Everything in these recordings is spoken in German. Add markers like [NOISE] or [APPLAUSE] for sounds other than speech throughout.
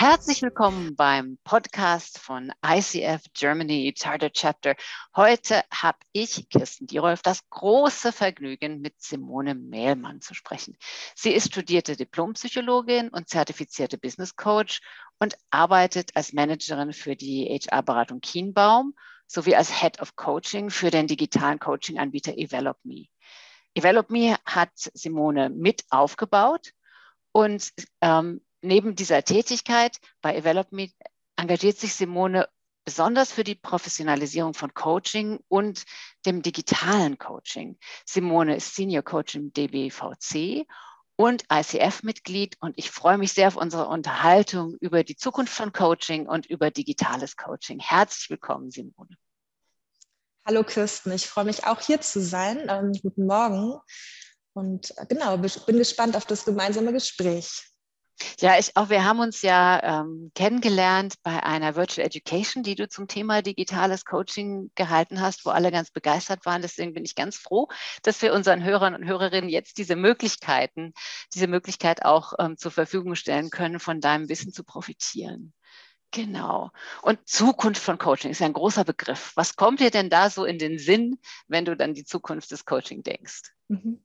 Herzlich willkommen beim Podcast von ICF Germany Charter Chapter. Heute habe ich, Kirsten Dierolf, das große Vergnügen, mit Simone Mehlmann zu sprechen. Sie ist studierte Diplompsychologin und zertifizierte Business Coach und arbeitet als Managerin für die HR-Beratung Kienbaum sowie als Head of Coaching für den digitalen Coaching-Anbieter EvelopMe. EvelopMe hat Simone mit aufgebaut und ähm, neben dieser Tätigkeit bei EvelopMe engagiert sich Simone besonders für die Professionalisierung von Coaching und dem digitalen Coaching. Simone ist Senior Coach im DBVC und ICF-Mitglied und ich freue mich sehr auf unsere Unterhaltung über die Zukunft von Coaching und über digitales Coaching. Herzlich willkommen, Simone. Hallo Kirsten, ich freue mich auch hier zu sein. Ähm, guten Morgen und äh, genau, bin gespannt auf das gemeinsame Gespräch. Ja, ich auch. Wir haben uns ja ähm, kennengelernt bei einer Virtual Education, die du zum Thema digitales Coaching gehalten hast, wo alle ganz begeistert waren. Deswegen bin ich ganz froh, dass wir unseren Hörern und Hörerinnen jetzt diese Möglichkeiten, diese Möglichkeit auch ähm, zur Verfügung stellen können, von deinem Wissen zu profitieren. Genau. Und Zukunft von Coaching ist ja ein großer Begriff. Was kommt dir denn da so in den Sinn, wenn du dann die Zukunft des Coaching denkst? Mhm.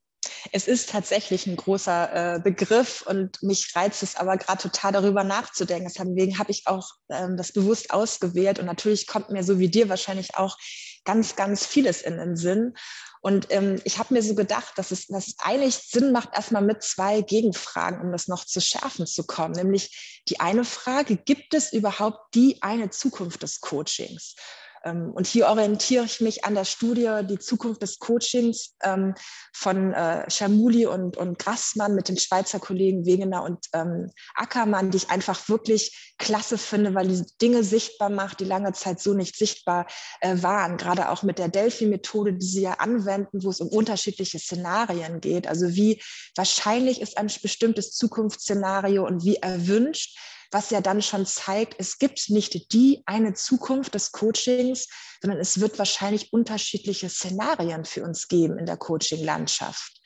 Es ist tatsächlich ein großer äh, Begriff und mich reizt es aber gerade total darüber nachzudenken. Deswegen habe ich auch ähm, das bewusst ausgewählt und natürlich kommt mir so wie dir wahrscheinlich auch ganz, ganz vieles in den Sinn. Und ähm, ich habe mir so gedacht, dass es, dass es eigentlich Sinn macht, erstmal mit zwei Gegenfragen, um das noch zu schärfen zu kommen. Nämlich die eine Frage, gibt es überhaupt die eine Zukunft des Coachings? Ähm, und hier orientiere ich mich an der Studie Die Zukunft des Coachings ähm, von äh, Schamuli und, und Grassmann mit den Schweizer Kollegen Wegener und ähm, Ackermann, die ich einfach wirklich klasse finde, weil die Dinge sichtbar macht, die lange Zeit so nicht sichtbar äh, waren. Gerade auch mit der Delphi-Methode, die sie ja anwenden, wo es um unterschiedliche Szenarien geht. Also wie wahrscheinlich ist ein bestimmtes Zukunftsszenario und wie erwünscht was ja dann schon zeigt, es gibt nicht die eine Zukunft des Coachings, sondern es wird wahrscheinlich unterschiedliche Szenarien für uns geben in der Coaching-Landschaft.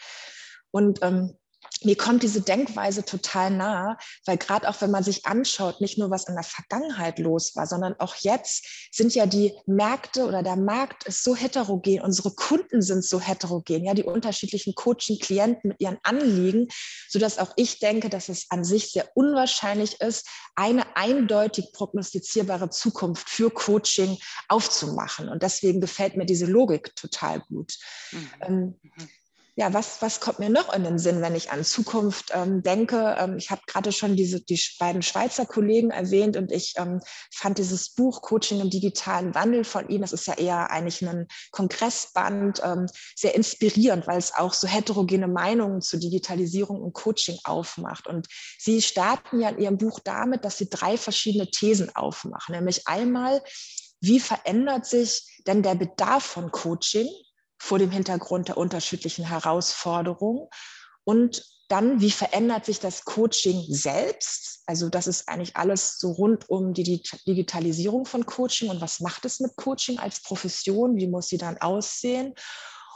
Und ähm, mir kommt diese Denkweise total nah, weil gerade auch wenn man sich anschaut, nicht nur was in der Vergangenheit los war, sondern auch jetzt sind ja die Märkte oder der Markt ist so heterogen, unsere Kunden sind so heterogen, ja, die unterschiedlichen Coaching-Klienten mit ihren Anliegen, sodass auch ich denke, dass es an sich sehr unwahrscheinlich ist, eine eindeutig prognostizierbare Zukunft für Coaching aufzumachen. Und deswegen gefällt mir diese Logik total gut. Mhm. Ähm, mhm ja, was, was kommt mir noch in den Sinn, wenn ich an Zukunft ähm, denke? Ähm, ich habe gerade schon diese, die beiden Schweizer Kollegen erwähnt und ich ähm, fand dieses Buch Coaching im digitalen Wandel von Ihnen, das ist ja eher eigentlich ein Kongressband, ähm, sehr inspirierend, weil es auch so heterogene Meinungen zu Digitalisierung und Coaching aufmacht. Und Sie starten ja in Ihrem Buch damit, dass Sie drei verschiedene Thesen aufmachen, nämlich einmal, wie verändert sich denn der Bedarf von Coaching? Vor dem Hintergrund der unterschiedlichen Herausforderungen. Und dann, wie verändert sich das Coaching selbst? Also das ist eigentlich alles so rund um die Digitalisierung von Coaching und was macht es mit Coaching als Profession? Wie muss sie dann aussehen?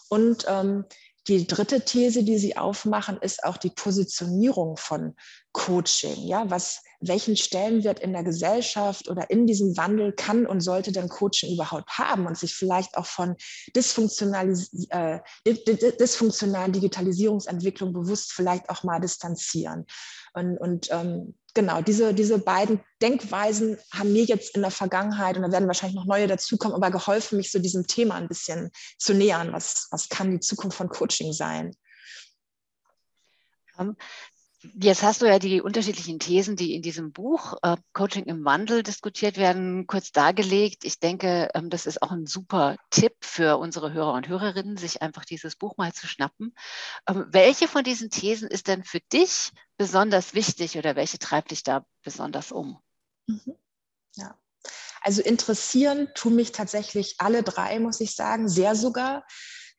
Und ähm, die dritte These, die Sie aufmachen, ist auch die Positionierung von Coaching. Ja, was, welchen Stellenwert in der Gesellschaft oder in diesem Wandel kann und sollte denn Coaching überhaupt haben und sich vielleicht auch von äh, dysfunktionalen Digitalisierungsentwicklung bewusst vielleicht auch mal distanzieren. Und, und ähm, genau, diese, diese beiden Denkweisen haben mir jetzt in der Vergangenheit, und da werden wahrscheinlich noch neue dazukommen, aber geholfen, mich so diesem Thema ein bisschen zu nähern. Was, was kann die Zukunft von Coaching sein? Jetzt hast du ja die unterschiedlichen Thesen, die in diesem Buch äh, Coaching im Wandel diskutiert werden, kurz dargelegt. Ich denke, ähm, das ist auch ein super Tipp für unsere Hörer und Hörerinnen, sich einfach dieses Buch mal zu schnappen. Ähm, welche von diesen Thesen ist denn für dich besonders wichtig oder welche treibt dich da besonders um? Mhm. Ja. Also interessieren tun mich tatsächlich alle drei, muss ich sagen, sehr sogar.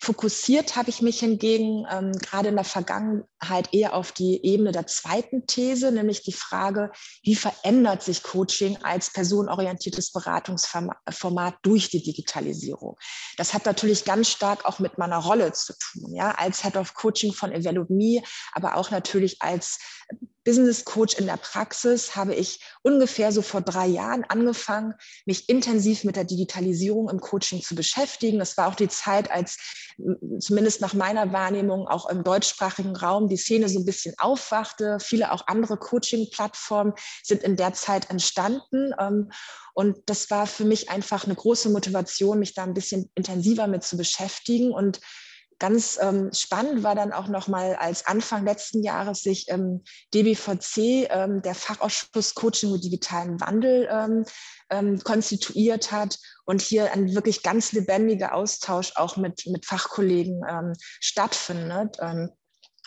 Fokussiert habe ich mich hingegen ähm, gerade in der Vergangenheit eher auf die Ebene der zweiten These, nämlich die Frage, wie verändert sich Coaching als personenorientiertes Beratungsformat durch die Digitalisierung? Das hat natürlich ganz stark auch mit meiner Rolle zu tun, ja, als Head of Coaching von Evaluate Me, aber auch natürlich als Business Coach in der Praxis habe ich ungefähr so vor drei Jahren angefangen, mich intensiv mit der Digitalisierung im Coaching zu beschäftigen. Das war auch die Zeit, als zumindest nach meiner Wahrnehmung auch im deutschsprachigen Raum die Szene so ein bisschen aufwachte. Viele auch andere Coaching-Plattformen sind in der Zeit entstanden. Ähm, und das war für mich einfach eine große Motivation, mich da ein bisschen intensiver mit zu beschäftigen und Ganz ähm, spannend war dann auch nochmal, als Anfang letzten Jahres sich ähm, DBVC, ähm, der Fachausschuss Coaching und digitalen Wandel, ähm, ähm, konstituiert hat und hier ein wirklich ganz lebendiger Austausch auch mit, mit Fachkollegen ähm, stattfindet.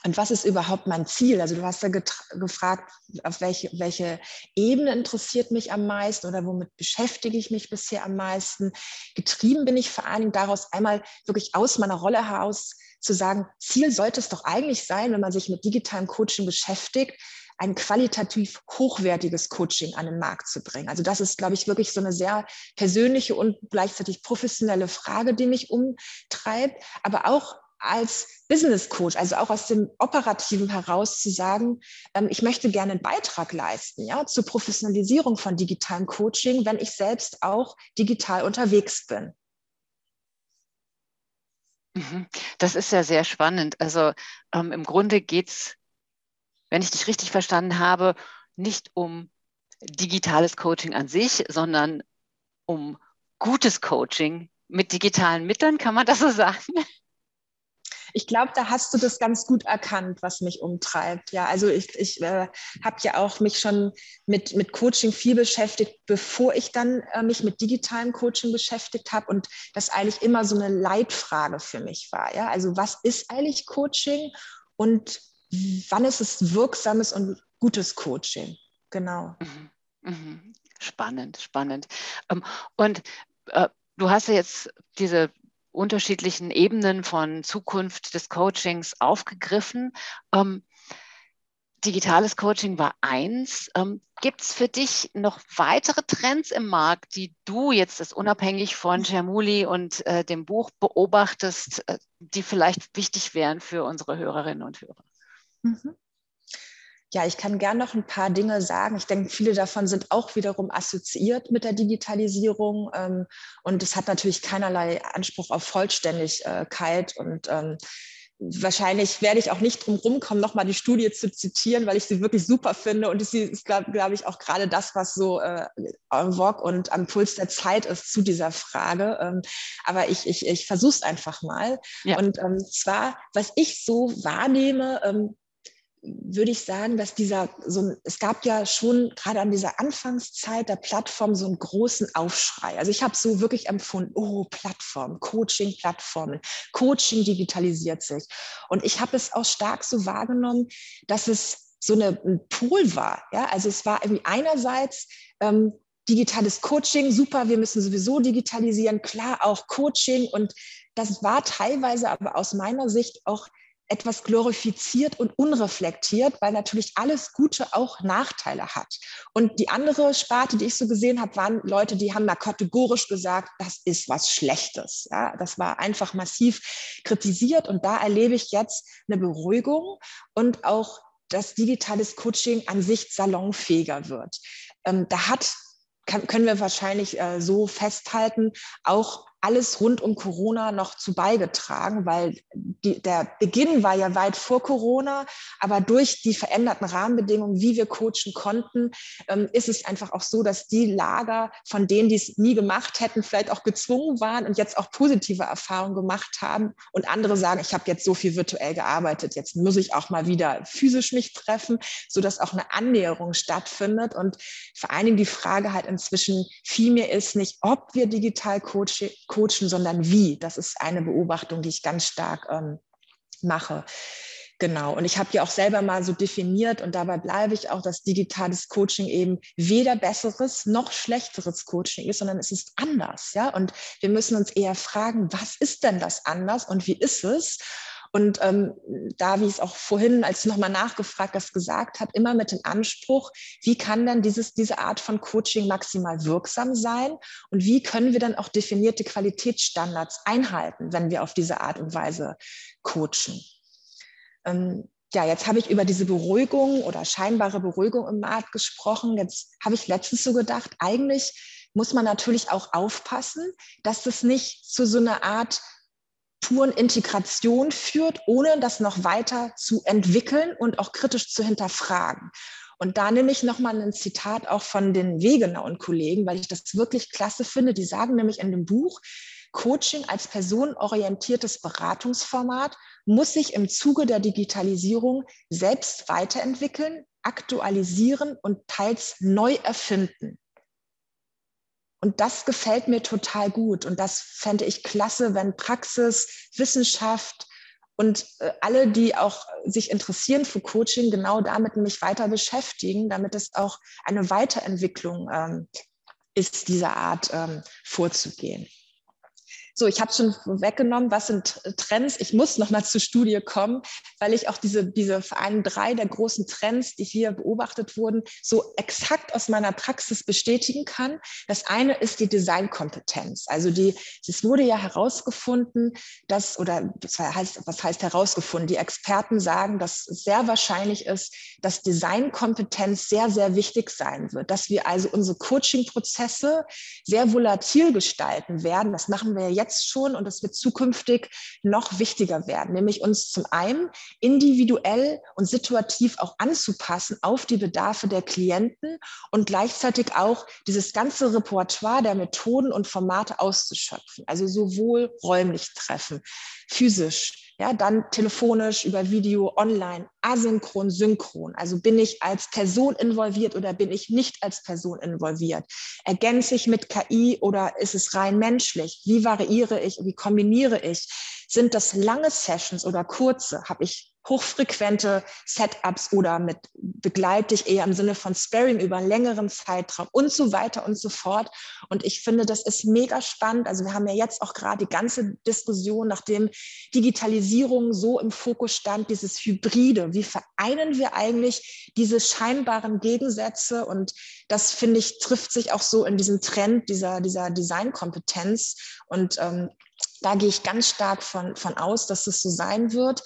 Und was ist überhaupt mein Ziel? Also du hast ja gefragt, auf welche, welche Ebene interessiert mich am meisten oder womit beschäftige ich mich bisher am meisten? Getrieben bin ich vor allen Dingen daraus einmal wirklich aus meiner Rolle heraus zu sagen, Ziel sollte es doch eigentlich sein, wenn man sich mit digitalem Coaching beschäftigt, ein qualitativ hochwertiges Coaching an den Markt zu bringen. Also das ist, glaube ich, wirklich so eine sehr persönliche und gleichzeitig professionelle Frage, die mich umtreibt, aber auch als Business Coach, also auch aus dem Operativen heraus zu sagen, ähm, ich möchte gerne einen Beitrag leisten, ja, zur Professionalisierung von digitalem Coaching, wenn ich selbst auch digital unterwegs bin. Mhm. Das ist ja sehr spannend. Also ähm, im Grunde geht es, wenn ich dich richtig verstanden habe, nicht um digitales Coaching an sich, sondern um gutes Coaching mit digitalen Mitteln, kann man das so sagen? Ich glaube, da hast du das ganz gut erkannt, was mich umtreibt. Ja, also ich, ich äh, habe ja auch mich schon mit, mit Coaching viel beschäftigt, bevor ich dann äh, mich mit digitalem Coaching beschäftigt habe und das eigentlich immer so eine Leitfrage für mich war. Ja, also was ist eigentlich Coaching und wann ist es wirksames und gutes Coaching? Genau. Mhm. Mhm. Spannend, spannend. Ähm, und äh, du hast ja jetzt diese unterschiedlichen Ebenen von Zukunft des Coachings aufgegriffen. Ähm, digitales Coaching war eins. Ähm, Gibt es für dich noch weitere Trends im Markt, die du jetzt das unabhängig von Germuli und äh, dem Buch beobachtest, äh, die vielleicht wichtig wären für unsere Hörerinnen und Hörer? Mhm. Ja, ich kann gern noch ein paar Dinge sagen. Ich denke, viele davon sind auch wiederum assoziiert mit der Digitalisierung. Ähm, und es hat natürlich keinerlei Anspruch auf Vollständigkeit. Und ähm, wahrscheinlich werde ich auch nicht drum rumkommen, nochmal die Studie zu zitieren, weil ich sie wirklich super finde. Und sie ist, glaube glaub ich, auch gerade das, was so äh, en vogue und am Puls der Zeit ist zu dieser Frage. Ähm, aber ich, ich, ich versuche es einfach mal. Ja. Und ähm, zwar, was ich so wahrnehme, ähm, würde ich sagen, dass dieser, so es gab ja schon gerade an dieser Anfangszeit der Plattform so einen großen Aufschrei. Also ich habe so wirklich empfunden, oh, Plattform, Coaching-Plattformen, Coaching digitalisiert sich. Und ich habe es auch stark so wahrgenommen, dass es so eine, ein Pool war. Ja? Also es war irgendwie einerseits ähm, digitales Coaching, super, wir müssen sowieso digitalisieren, klar auch Coaching. Und das war teilweise aber aus meiner Sicht auch etwas glorifiziert und unreflektiert, weil natürlich alles Gute auch Nachteile hat. Und die andere Sparte, die ich so gesehen habe, waren Leute, die haben da kategorisch gesagt, das ist was Schlechtes. Ja, das war einfach massiv kritisiert und da erlebe ich jetzt eine Beruhigung und auch dass digitales Coaching an sich salonfähiger wird. Ähm, da hat kann, können wir wahrscheinlich äh, so festhalten, auch alles rund um Corona noch zu beigetragen, weil die, der Beginn war ja weit vor Corona, aber durch die veränderten Rahmenbedingungen, wie wir coachen konnten, ähm, ist es einfach auch so, dass die Lager von denen, die es nie gemacht hätten, vielleicht auch gezwungen waren und jetzt auch positive Erfahrungen gemacht haben. Und andere sagen, ich habe jetzt so viel virtuell gearbeitet, jetzt muss ich auch mal wieder physisch mich treffen, so dass auch eine Annäherung stattfindet. Und vor allen Dingen die Frage halt inzwischen viel mehr ist nicht, ob wir digital coachen coachen, sondern wie. Das ist eine Beobachtung, die ich ganz stark ähm, mache. Genau. Und ich habe ja auch selber mal so definiert und dabei bleibe ich auch, dass digitales Coaching eben weder besseres noch schlechteres Coaching ist, sondern es ist anders. Ja. Und wir müssen uns eher fragen, was ist denn das anders und wie ist es? Und ähm, da, wie es auch vorhin, als du nochmal nachgefragt hast, gesagt hat, immer mit dem Anspruch, wie kann denn dieses, diese Art von Coaching maximal wirksam sein und wie können wir dann auch definierte Qualitätsstandards einhalten, wenn wir auf diese Art und Weise coachen. Ähm, ja, jetzt habe ich über diese Beruhigung oder scheinbare Beruhigung im Markt gesprochen. Jetzt habe ich letztens so gedacht, eigentlich muss man natürlich auch aufpassen, dass das nicht zu so einer Art puren Integration führt, ohne das noch weiter zu entwickeln und auch kritisch zu hinterfragen. Und da nehme ich nochmal ein Zitat auch von den Wegener und Kollegen, weil ich das wirklich klasse finde. Die sagen nämlich in dem Buch, Coaching als personenorientiertes Beratungsformat muss sich im Zuge der Digitalisierung selbst weiterentwickeln, aktualisieren und teils neu erfinden. Und das gefällt mir total gut. Und das fände ich klasse, wenn Praxis, Wissenschaft und äh, alle, die auch sich interessieren für Coaching, genau damit mich weiter beschäftigen, damit es auch eine Weiterentwicklung ähm, ist, dieser Art ähm, vorzugehen. So, ich habe schon weggenommen, was sind äh, Trends. Ich muss noch mal zur Studie kommen, weil ich auch diese, diese einen drei der großen Trends, die hier beobachtet wurden, so exakt aus meiner Praxis bestätigen kann. Das eine ist die Designkompetenz. Also die, es wurde ja herausgefunden, dass, oder das heißt, was heißt herausgefunden? Die Experten sagen, dass es sehr wahrscheinlich ist, dass Designkompetenz sehr, sehr wichtig sein wird, dass wir also unsere Coaching-Prozesse sehr volatil gestalten werden. Das machen wir jetzt jetzt schon und es wird zukünftig noch wichtiger werden, nämlich uns zum einen individuell und situativ auch anzupassen auf die Bedarfe der Klienten und gleichzeitig auch dieses ganze Repertoire der Methoden und Formate auszuschöpfen. Also sowohl räumlich treffen, physisch, ja, dann telefonisch, über Video, online, asynchron, synchron. Also bin ich als Person involviert oder bin ich nicht als Person involviert? Ergänze ich mit KI oder ist es rein menschlich? Wie variiere ich? Wie kombiniere ich? Sind das lange Sessions oder kurze? Habe ich hochfrequente Setups oder mit begleite ich eher im Sinne von Sparing über einen längeren Zeitraum und so weiter und so fort. Und ich finde, das ist mega spannend. Also wir haben ja jetzt auch gerade die ganze Diskussion, nachdem Digitalisierung so im Fokus stand, dieses Hybride. Wie vereinen wir eigentlich diese scheinbaren Gegensätze? Und das finde ich trifft sich auch so in diesem Trend dieser, dieser Designkompetenz. Und ähm, da gehe ich ganz stark von, von aus, dass es so sein wird.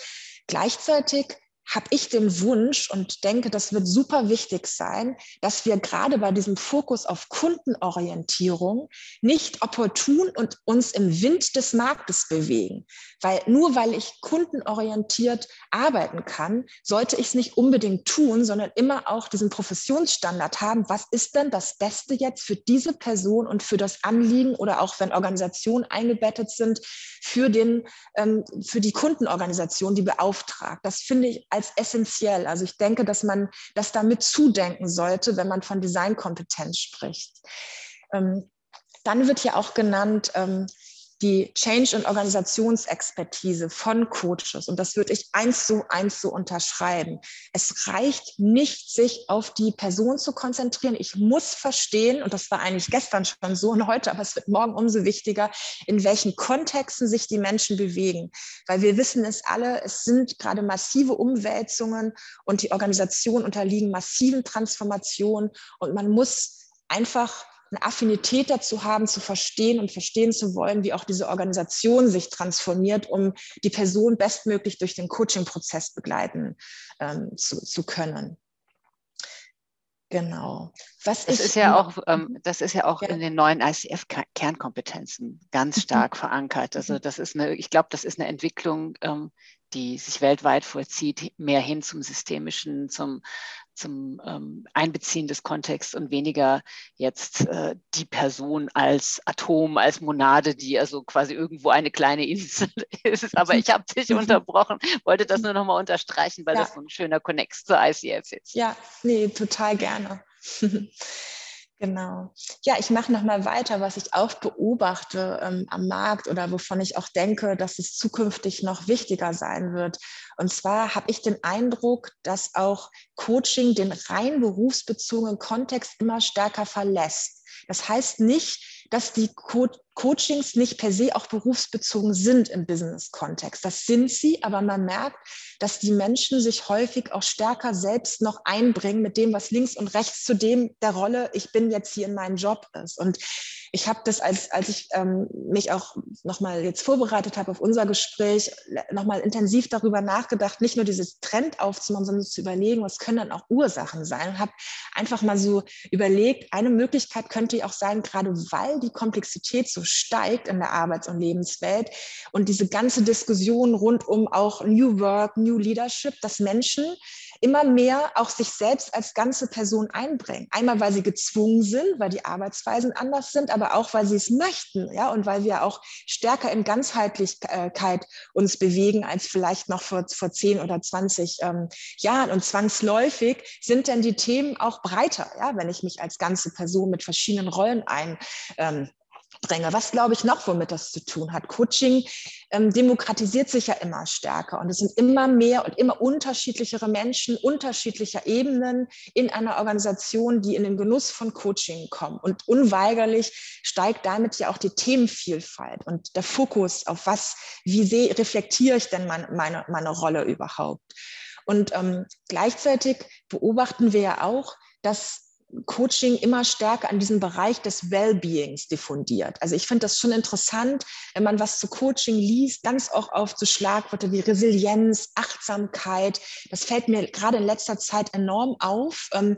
Gleichzeitig habe ich den Wunsch und denke, das wird super wichtig sein, dass wir gerade bei diesem Fokus auf Kundenorientierung nicht opportun und uns im Wind des Marktes bewegen. Weil nur weil ich kundenorientiert arbeiten kann, sollte ich es nicht unbedingt tun, sondern immer auch diesen Professionsstandard haben. Was ist denn das Beste jetzt für diese Person und für das Anliegen oder auch wenn Organisationen eingebettet sind, für, den, ähm, für die Kundenorganisation, die beauftragt? Das finde ich als essentiell. Also ich denke, dass man das damit zudenken sollte, wenn man von Designkompetenz spricht. Ähm, dann wird hier auch genannt, ähm, die Change- und Organisationsexpertise von Coaches. Und das würde ich eins zu eins so unterschreiben. Es reicht nicht, sich auf die Person zu konzentrieren. Ich muss verstehen, und das war eigentlich gestern schon so und heute, aber es wird morgen umso wichtiger, in welchen Kontexten sich die Menschen bewegen. Weil wir wissen es alle, es sind gerade massive Umwälzungen und die Organisationen unterliegen massiven Transformationen und man muss einfach eine Affinität dazu haben, zu verstehen und verstehen zu wollen, wie auch diese Organisation sich transformiert, um die Person bestmöglich durch den Coaching-Prozess begleiten ähm, zu, zu können. Genau. Was das ist ja auch, ähm, das ist ja auch ja. in den neuen ICF-Kernkompetenzen ganz mhm. stark mhm. verankert. Also mhm. das ist eine, ich glaube, das ist eine Entwicklung, ähm, die sich weltweit vollzieht, mehr hin zum systemischen, zum zum ähm, Einbeziehen des Kontexts und weniger jetzt äh, die Person als Atom, als Monade, die also quasi irgendwo eine kleine Insel [LAUGHS] ist. Aber ich habe dich mhm. unterbrochen, wollte das nur nochmal unterstreichen, weil ja. das so ein schöner Connex zur ICF ist. Ja, nee, total gerne. [LAUGHS] Genau. Ja, ich mache nochmal weiter, was ich auch beobachte ähm, am Markt oder wovon ich auch denke, dass es zukünftig noch wichtiger sein wird. Und zwar habe ich den Eindruck, dass auch Coaching den rein berufsbezogenen Kontext immer stärker verlässt. Das heißt nicht, dass die Co Coachings nicht per se auch berufsbezogen sind im Business-Kontext. Das sind sie, aber man merkt, dass die Menschen sich häufig auch stärker selbst noch einbringen mit dem, was links und rechts zu dem der Rolle, ich bin jetzt hier in meinem Job ist. Und ich habe das, als, als ich ähm, mich auch nochmal jetzt vorbereitet habe auf unser Gespräch, nochmal intensiv darüber nachgedacht, nicht nur dieses Trend aufzumachen, sondern zu überlegen, was können dann auch Ursachen sein. Und habe einfach mal so überlegt, eine Möglichkeit könnte ja auch sein, gerade weil die Komplexität so steigt in der Arbeits- und Lebenswelt und diese ganze Diskussion rund um auch New Work, New Leadership, dass Menschen immer mehr auch sich selbst als ganze Person einbringen. Einmal, weil sie gezwungen sind, weil die Arbeitsweisen anders sind, aber auch, weil sie es möchten, ja, und weil wir auch stärker in Ganzheitlichkeit uns bewegen als vielleicht noch vor, vor 10 oder 20 ähm, Jahren. Und zwangsläufig sind denn die Themen auch breiter, ja, wenn ich mich als ganze Person mit verschiedenen Rollen ein, ähm, bringe. Was glaube ich noch, womit das zu tun hat? Coaching ähm, demokratisiert sich ja immer stärker und es sind immer mehr und immer unterschiedlichere Menschen unterschiedlicher Ebenen in einer Organisation, die in den Genuss von Coaching kommen. Und unweigerlich steigt damit ja auch die Themenvielfalt und der Fokus auf was, wie sehe, reflektiere ich denn mein, meine, meine Rolle überhaupt? Und ähm, gleichzeitig beobachten wir ja auch, dass Coaching immer stärker an diesem Bereich des Wellbeings diffundiert. Also ich finde das schon interessant, wenn man was zu Coaching liest, ganz auch auf so Schlagworte wie Resilienz, Achtsamkeit. Das fällt mir gerade in letzter Zeit enorm auf. Ähm,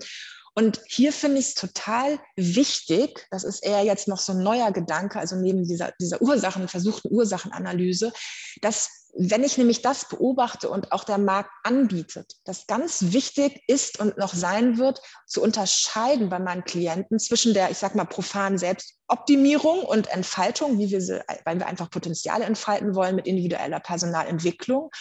und hier finde ich es total wichtig, das ist eher jetzt noch so ein neuer Gedanke, also neben dieser, dieser Ursachen, versuchten Ursachenanalyse, dass wenn ich nämlich das beobachte und auch der Markt anbietet, das ganz wichtig ist und noch sein wird, zu unterscheiden bei meinen Klienten zwischen der, ich sag mal, profanen Selbstoptimierung und Entfaltung, wie wir sie, weil wir einfach Potenziale entfalten wollen mit individueller Personalentwicklung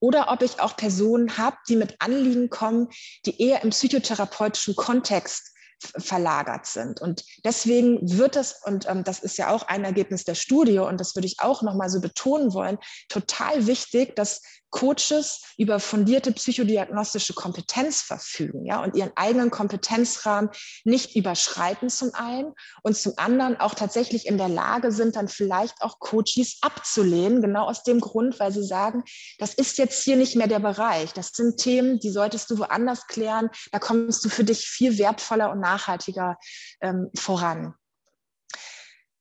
oder ob ich auch Personen habe, die mit Anliegen kommen, die eher im psychotherapeutischen Kontext verlagert sind. Und deswegen wird es, und ähm, das ist ja auch ein Ergebnis der Studie, und das würde ich auch nochmal so betonen wollen, total wichtig, dass Coaches über fundierte psychodiagnostische Kompetenz verfügen, ja, und ihren eigenen Kompetenzrahmen nicht überschreiten zum einen und zum anderen auch tatsächlich in der Lage sind, dann vielleicht auch Coaches abzulehnen, genau aus dem Grund, weil sie sagen, das ist jetzt hier nicht mehr der Bereich. Das sind Themen, die solltest du woanders klären. Da kommst du für dich viel wertvoller und nachhaltiger ähm, voran.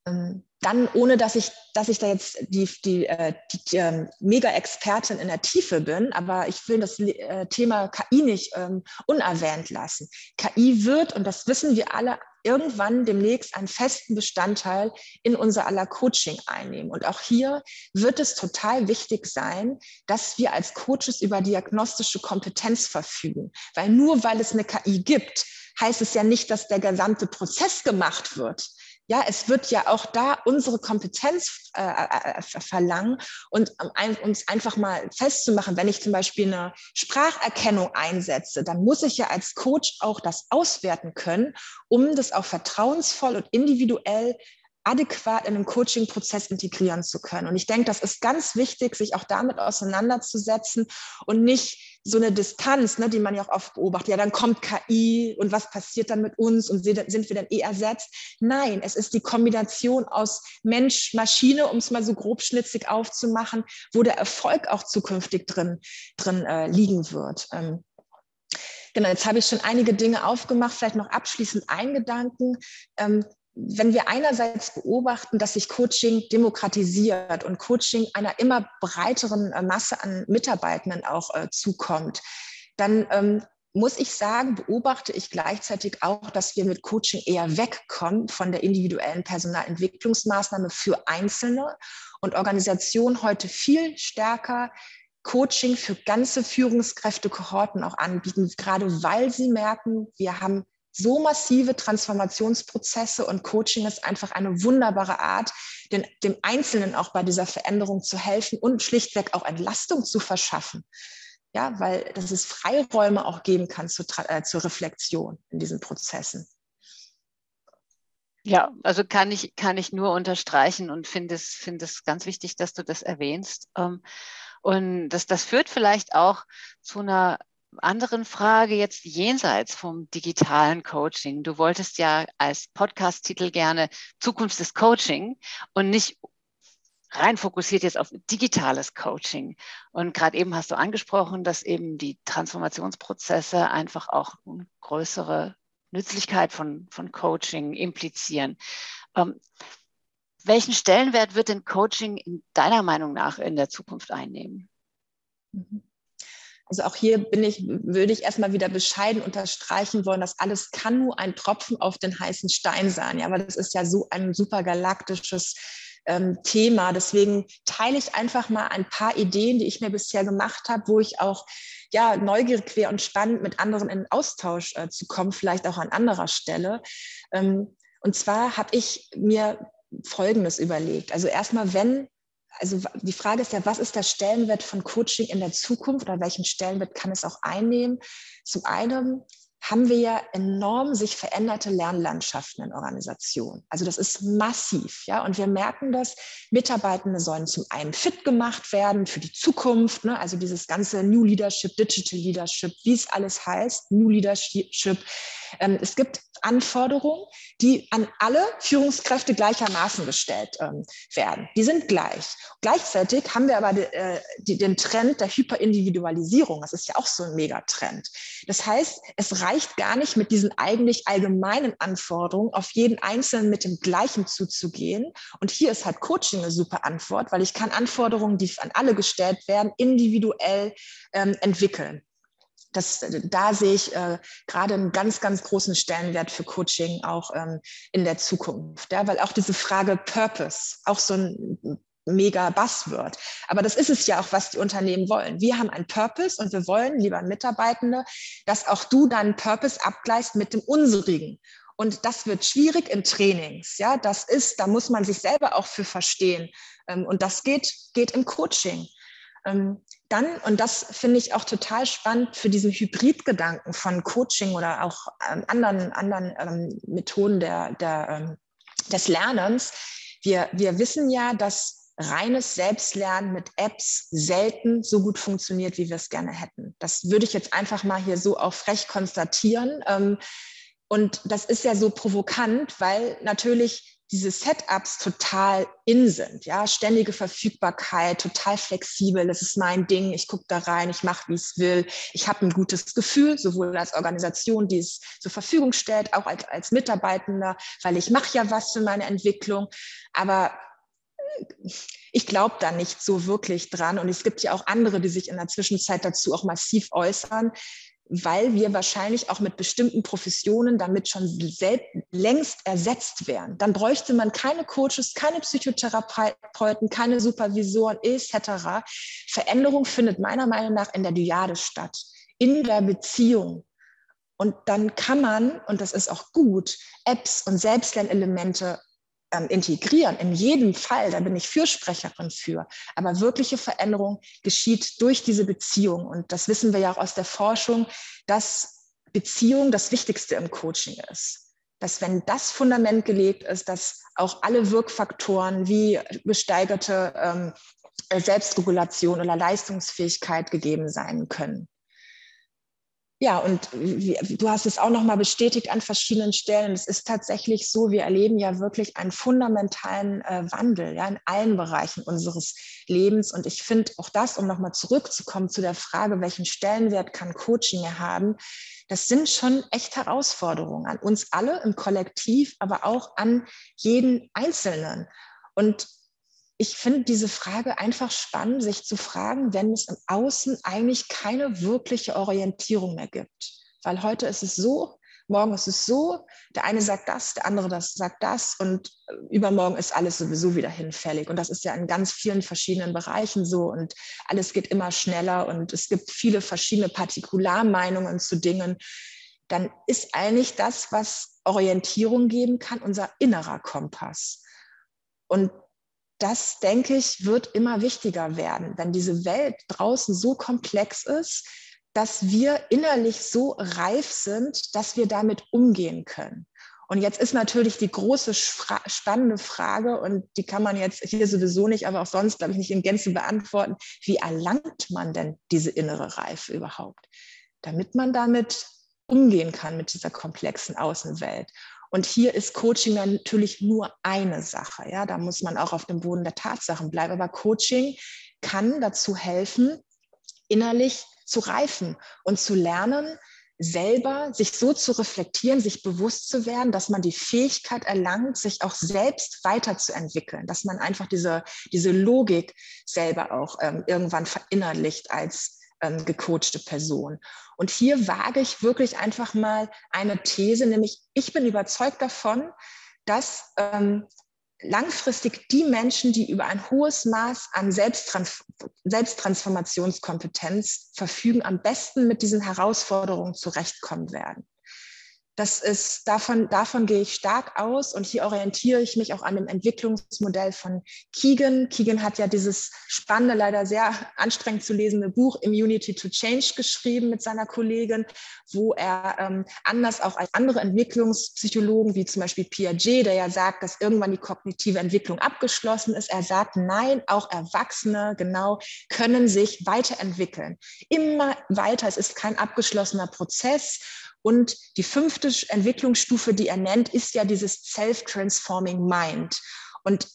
Ähm, dann, ohne dass ich, dass ich da jetzt die, die, äh, die, die ähm, Mega-Expertin in der Tiefe bin, aber ich will das äh, Thema KI nicht ähm, unerwähnt lassen. KI wird, und das wissen wir alle, irgendwann demnächst einen festen Bestandteil in unser aller Coaching einnehmen. Und auch hier wird es total wichtig sein, dass wir als Coaches über diagnostische Kompetenz verfügen. Weil nur weil es eine KI gibt, heißt es ja nicht, dass der gesamte Prozess gemacht wird. Ja, es wird ja auch da unsere Kompetenz äh, äh, äh verlangen und um ein, uns einfach mal festzumachen, wenn ich zum Beispiel eine Spracherkennung einsetze, dann muss ich ja als Coach auch das auswerten können, um das auch vertrauensvoll und individuell adäquat in den Coaching-Prozess integrieren zu können. Und ich denke, das ist ganz wichtig, sich auch damit auseinanderzusetzen und nicht so eine Distanz, ne, die man ja auch oft beobachtet. Ja, dann kommt KI und was passiert dann mit uns und sind wir dann eh ersetzt? Nein, es ist die Kombination aus Mensch, Maschine, um es mal so grobschnitzig aufzumachen, wo der Erfolg auch zukünftig drin, drin äh, liegen wird. Ähm, Genau, jetzt habe ich schon einige Dinge aufgemacht, vielleicht noch abschließend ein Gedanken. Ähm, wenn wir einerseits beobachten, dass sich Coaching demokratisiert und Coaching einer immer breiteren äh, Masse an Mitarbeitenden auch äh, zukommt, dann ähm, muss ich sagen, beobachte ich gleichzeitig auch, dass wir mit Coaching eher wegkommen von der individuellen Personalentwicklungsmaßnahme für Einzelne und Organisationen heute viel stärker Coaching für ganze Führungskräfte, Kohorten auch anbieten, gerade weil sie merken, wir haben so massive Transformationsprozesse und Coaching ist einfach eine wunderbare Art, den, dem Einzelnen auch bei dieser Veränderung zu helfen und schlichtweg auch Entlastung zu verschaffen. Ja, weil dass es Freiräume auch geben kann zur, äh, zur Reflexion in diesen Prozessen. Ja, also kann ich, kann ich nur unterstreichen und finde es, finde es ganz wichtig, dass du das erwähnst. Ähm, und das, das führt vielleicht auch zu einer anderen Frage jetzt jenseits vom digitalen Coaching. Du wolltest ja als Podcast-Titel gerne Zukunft des Coaching und nicht rein fokussiert jetzt auf digitales Coaching. Und gerade eben hast du angesprochen, dass eben die Transformationsprozesse einfach auch eine größere Nützlichkeit von, von Coaching implizieren. Ähm, welchen Stellenwert wird denn Coaching in deiner Meinung nach in der Zukunft einnehmen? Mhm. Also auch hier bin ich, würde ich erstmal wieder bescheiden unterstreichen wollen, dass alles kann nur ein Tropfen auf den heißen Stein sein. Ja, aber das ist ja so ein super galaktisches ähm, Thema. Deswegen teile ich einfach mal ein paar Ideen, die ich mir bisher gemacht habe, wo ich auch ja, neugierig quer und spannend mit anderen in Austausch äh, zu kommen, vielleicht auch an anderer Stelle. Ähm, und zwar habe ich mir Folgendes überlegt. Also erstmal, wenn also die Frage ist ja, was ist der Stellenwert von Coaching in der Zukunft oder welchen Stellenwert kann es auch einnehmen? Zum einen haben wir ja enorm sich veränderte Lernlandschaften in Organisationen. Also das ist massiv, ja. Und wir merken das, Mitarbeitende sollen zum einen fit gemacht werden für die Zukunft, ne? also dieses ganze New Leadership, Digital Leadership, wie es alles heißt, New Leadership. Ähm, es gibt Anforderungen, die an alle Führungskräfte gleichermaßen gestellt ähm, werden. Die sind gleich. Gleichzeitig haben wir aber äh, den Trend der Hyperindividualisierung. Das ist ja auch so ein Megatrend. Das heißt, es reicht gar nicht mit diesen eigentlich allgemeinen Anforderungen auf jeden Einzelnen mit dem gleichen zuzugehen. Und hier ist halt Coaching eine super Antwort, weil ich kann Anforderungen, die an alle gestellt werden, individuell ähm, entwickeln das, da sehe ich äh, gerade einen ganz, ganz großen Stellenwert für Coaching auch ähm, in der Zukunft. Ja, weil auch diese Frage Purpose, auch so ein mega Buzzword. Aber das ist es ja auch, was die Unternehmen wollen. Wir haben einen Purpose und wir wollen, lieber Mitarbeitende, dass auch du deinen Purpose abgleichst mit dem unsrigen. Und das wird schwierig in Trainings. Ja, das ist, da muss man sich selber auch für verstehen. Ähm, und das geht, geht im Coaching. Ähm, dann, und das finde ich auch total spannend für diesen Hybridgedanken von Coaching oder auch ähm, anderen, anderen ähm, Methoden der, der, des Lernens. Wir, wir wissen ja, dass reines Selbstlernen mit Apps selten so gut funktioniert, wie wir es gerne hätten. Das würde ich jetzt einfach mal hier so auch frech konstatieren. Und das ist ja so provokant, weil natürlich diese Setups total in sind, ja, ständige Verfügbarkeit, total flexibel, das ist mein Ding, ich gucke da rein, ich mache, wie ich es will, ich habe ein gutes Gefühl, sowohl als Organisation, die es zur Verfügung stellt, auch als, als Mitarbeitender, weil ich mache ja was für meine Entwicklung, aber äh, ich glaube da nicht so wirklich dran und es gibt ja auch andere, die sich in der Zwischenzeit dazu auch massiv äußern, weil wir wahrscheinlich auch mit bestimmten Professionen damit schon längst ersetzt wären. Dann bräuchte man keine Coaches, keine Psychotherapeuten, keine Supervisoren etc. Veränderung findet meiner Meinung nach in der Dyade statt, in der Beziehung. Und dann kann man, und das ist auch gut, Apps und Selbstlernelemente ähm, integrieren. In jedem Fall, da bin ich Fürsprecherin für. Aber wirkliche Veränderung geschieht durch diese Beziehung. Und das wissen wir ja auch aus der Forschung, dass Beziehung das Wichtigste im Coaching ist. Dass wenn das Fundament gelegt ist, dass auch alle Wirkfaktoren wie gesteigerte ähm, Selbstregulation oder Leistungsfähigkeit gegeben sein können. Ja, und du hast es auch nochmal bestätigt an verschiedenen Stellen. Es ist tatsächlich so, wir erleben ja wirklich einen fundamentalen äh, Wandel ja, in allen Bereichen unseres Lebens. Und ich finde auch das, um nochmal zurückzukommen zu der Frage, welchen Stellenwert kann Coaching haben, das sind schon echt Herausforderungen an uns alle im Kollektiv, aber auch an jeden Einzelnen. Und ich finde diese Frage einfach spannend, sich zu fragen, wenn es im Außen eigentlich keine wirkliche Orientierung mehr gibt. Weil heute ist es so, morgen ist es so, der eine sagt das, der andere das sagt das und äh, übermorgen ist alles sowieso wieder hinfällig. Und das ist ja in ganz vielen verschiedenen Bereichen so und alles geht immer schneller und es gibt viele verschiedene Partikularmeinungen zu Dingen. Dann ist eigentlich das, was Orientierung geben kann, unser innerer Kompass. Und das, denke ich, wird immer wichtiger werden, wenn diese Welt draußen so komplex ist, dass wir innerlich so reif sind, dass wir damit umgehen können. Und jetzt ist natürlich die große spannende Frage, und die kann man jetzt hier sowieso nicht, aber auch sonst, glaube ich, nicht in Gänze beantworten. Wie erlangt man denn diese innere Reife überhaupt? damit man damit umgehen kann mit dieser komplexen Außenwelt. Und hier ist Coaching natürlich nur eine Sache. Ja, da muss man auch auf dem Boden der Tatsachen bleiben. Aber Coaching kann dazu helfen, innerlich zu reifen und zu lernen, selber sich so zu reflektieren, sich bewusst zu werden, dass man die Fähigkeit erlangt, sich auch selbst weiterzuentwickeln, dass man einfach diese, diese Logik selber auch ähm, irgendwann verinnerlicht als ähm, gecoachte Person. Und hier wage ich wirklich einfach mal eine These, nämlich ich bin überzeugt davon, dass ähm, langfristig die Menschen, die über ein hohes Maß an Selbsttrans Selbsttransformationskompetenz verfügen, am besten mit diesen Herausforderungen zurechtkommen werden. Das ist, davon, davon gehe ich stark aus und hier orientiere ich mich auch an dem Entwicklungsmodell von Keegan. Keegan hat ja dieses spannende, leider sehr anstrengend zu lesende Buch Immunity to Change geschrieben mit seiner Kollegin, wo er ähm, anders auch als andere Entwicklungspsychologen, wie zum Beispiel Piaget, der ja sagt, dass irgendwann die kognitive Entwicklung abgeschlossen ist, er sagt, nein, auch Erwachsene genau können sich weiterentwickeln. Immer weiter, es ist kein abgeschlossener Prozess und die fünfte Entwicklungsstufe, die er nennt, ist ja dieses Self-Transforming Mind. Und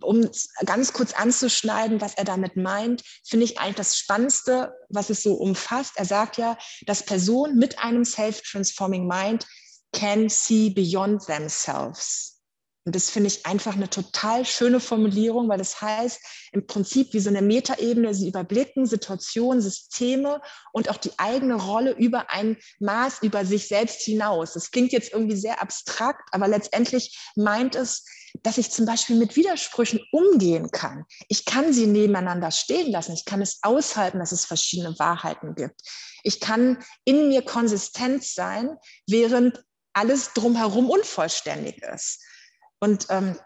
um ganz kurz anzuschneiden, was er damit meint, finde ich eigentlich das Spannendste, was es so umfasst. Er sagt ja, dass Personen mit einem Self-Transforming Mind can see beyond themselves. Und das finde ich einfach eine total schöne Formulierung, weil das heißt im Prinzip wie so eine Metaebene, sie überblicken Situationen, Systeme und auch die eigene Rolle über ein Maß über sich selbst hinaus. Das klingt jetzt irgendwie sehr abstrakt, aber letztendlich meint es, dass ich zum Beispiel mit Widersprüchen umgehen kann. Ich kann sie nebeneinander stehen lassen. Ich kann es aushalten, dass es verschiedene Wahrheiten gibt. Ich kann in mir konsistent sein, während alles drumherum unvollständig ist. Und ähm,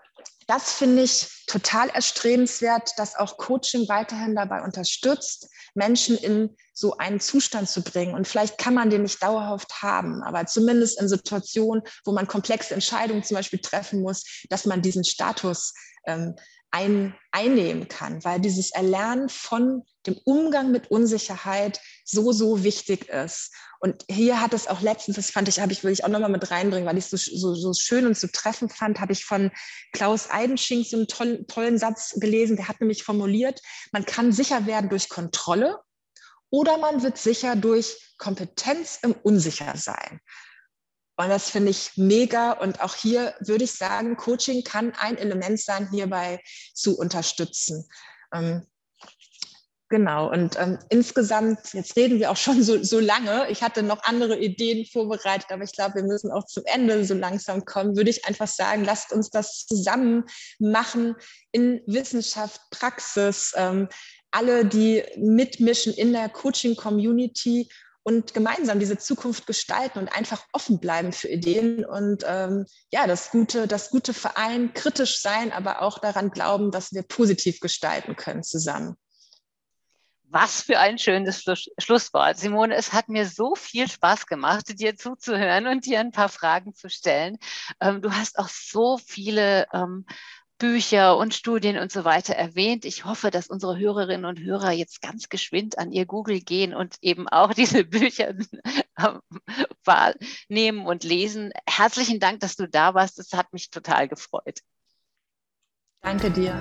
das finde ich total erstrebenswert, dass auch Coaching weiterhin dabei unterstützt, Menschen in so einen Zustand zu bringen. Und vielleicht kann man den nicht dauerhaft haben, aber zumindest in Situationen, wo man komplexe Entscheidungen zum Beispiel treffen muss, dass man diesen Status ähm, ein, einnehmen kann, weil dieses Erlernen von dem Umgang mit Unsicherheit so, so wichtig ist. Und hier hat es auch letztens, das fand ich, habe ich, will ich auch nochmal mit reinbringen, weil ich es so, so, so schön und so treffend fand, habe ich von Klaus Eidenschink so einen tollen, tollen Satz gelesen, der hat nämlich formuliert, man kann sicher werden durch Kontrolle oder man wird sicher durch Kompetenz im Unsichersein. Und das finde ich mega. Und auch hier würde ich sagen, Coaching kann ein Element sein, hierbei zu unterstützen. Ähm, genau. Und ähm, insgesamt, jetzt reden wir auch schon so, so lange. Ich hatte noch andere Ideen vorbereitet, aber ich glaube, wir müssen auch zum Ende so langsam kommen. Würde ich einfach sagen, lasst uns das zusammen machen in Wissenschaft, Praxis. Ähm, alle, die mitmischen in der Coaching-Community und gemeinsam diese Zukunft gestalten und einfach offen bleiben für Ideen und ähm, ja, das Gute, das Gute vereinen, kritisch sein, aber auch daran glauben, dass wir positiv gestalten können zusammen. Was für ein schönes Schlusswort. Simone, es hat mir so viel Spaß gemacht, dir zuzuhören und dir ein paar Fragen zu stellen. Ähm, du hast auch so viele ähm, Bücher und Studien und so weiter erwähnt. Ich hoffe, dass unsere Hörerinnen und Hörer jetzt ganz geschwind an ihr Google gehen und eben auch [LAUGHS] diese Bücher wahrnehmen und lesen. Herzlichen Dank, dass du da warst. Es hat mich total gefreut. Danke dir.